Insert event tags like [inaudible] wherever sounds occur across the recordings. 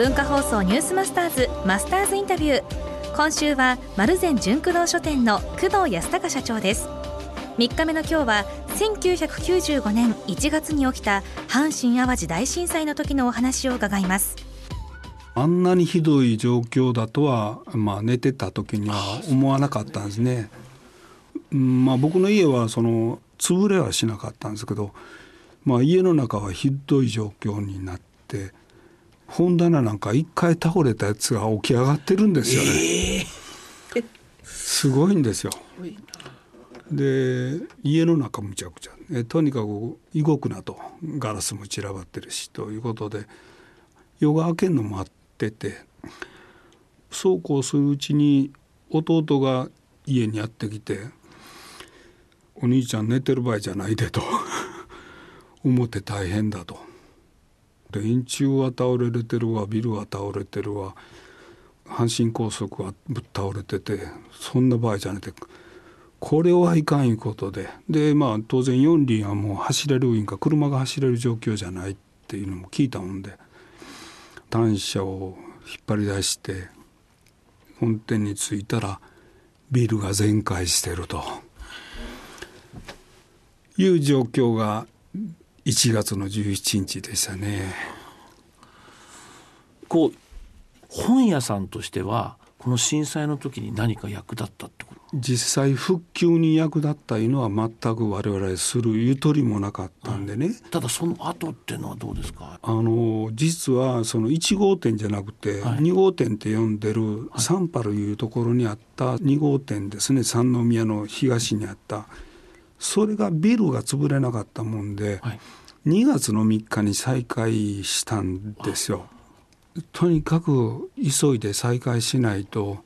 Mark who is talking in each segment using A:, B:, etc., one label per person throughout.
A: 文化放送ニュースマスターズマスターズインタビュー。今週は丸善純駆動書店の工藤康隆社長です。3日目の今日は1995年1月に起きた阪神・淡路大震災の時のお話を伺います。
B: あんなにひどい状況だとは、まあ、寝てた時には思わなかったんですね。まあ、僕の家はその潰れはしなかったんですけど、まあ、家の中はひどい状況になって本棚なんか一回倒れたやつが起き上がってるんですよね。えー、すごいんですよ。で家の中むちゃくちゃえとにかく動くなとガラスも散らばってるしということで夜が明けんのもあっててそうこうするうちに弟が家にやってきて「お兄ちゃん寝てる場合じゃないで」と [laughs] 思って大変だと。電柱は倒れてるわビルは倒れてるわ阪神高速はぶっ倒れててそんな場合じゃなくてこれはいかんいうことででまあ当然4輪はもう走れるんか車が走れる状況じゃないっていうのも聞いたもんで単車を引っ張り出して本店に着いたらビルが全壊してると。いう状況が1月の17日でしたね。
C: こう本屋さんとしてはこの震災の時に何か役立ったってこと？
B: 実際復旧に役立ったいうのは全く我々するゆとりもなかったんでね、
C: ただその後っていうのはどうですか？
B: あの実はその1号店じゃなくて2号店って呼んでるサンパルいうところにあった2号店ですね。三宮の東にあったそれがビルが潰れなかったもんで、はい、2月の3日に再開したんですよ。とにかく急いで再開しないと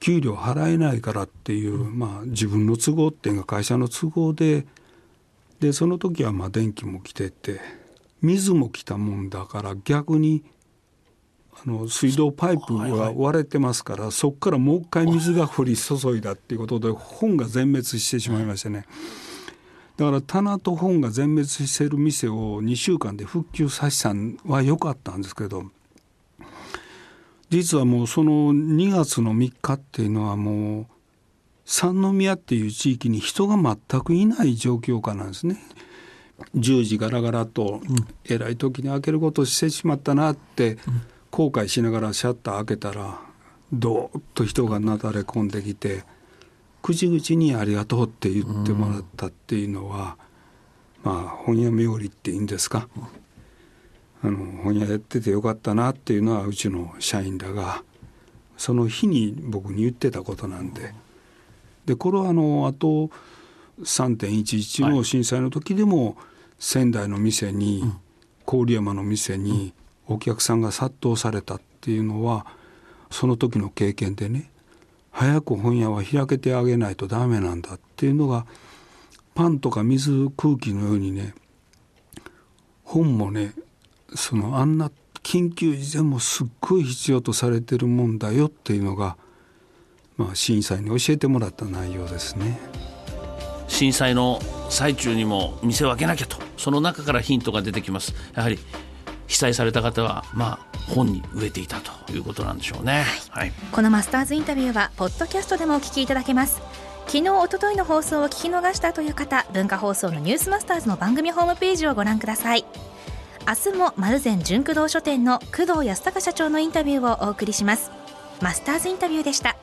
B: 給料払えないからっていう、まあ、自分の都合っていうか会社の都合ででその時はまあ電気も来てて水も来たもんだから逆にあの水道パイプが割れてますから、そこからもう一回水が降り注いだっていうことで本が全滅してしまいましてね。だから棚と本が全滅してる店を2週間で復旧させたんは良かったんですけど実はもうその2月の3日っていうのはもう三宮っていう地域に人が全くいない状況下なんですね。10時ガラガラとえらい時に開けることをしてしまったなって後悔しながらシャッター開けたらどーっと人がなだれ込んできて口々に「ありがとう」って言ってもらったっていうのは、まあ本屋冥利っていいんですか、あの本屋やっててよかったなっていうのはうちの社員らがその日に僕に言ってたことなんで。でこれはあのあと3.11の震災の時でも仙台の店に、郡山の店にお客さんが殺到されたっていうのはその時の経験でね早く本屋は開けてあげないとダメなんだっていうのがパンとか水空気のようにね本もねそのあんな緊急時でもすっごい必要とされてるもんだよっていうのが、まあ、震災に教えてもらった内容ですね。
C: 震災の最中にも店を開けなきゃとその中からヒントが出てきますやはり被災された方はまあ本に植えていたということなんでしょうね、
A: はい、はい、このマスターズインタビューはポッドキャストでもお聞きいただけます。昨日おとといの放送を聞き逃したという方文化放送のニュースマスターズの番組ホームページをご覧ください。明日も丸善純駆動書店の工藤康隆社長のインタビューをお送りします。マスターズインタビューでした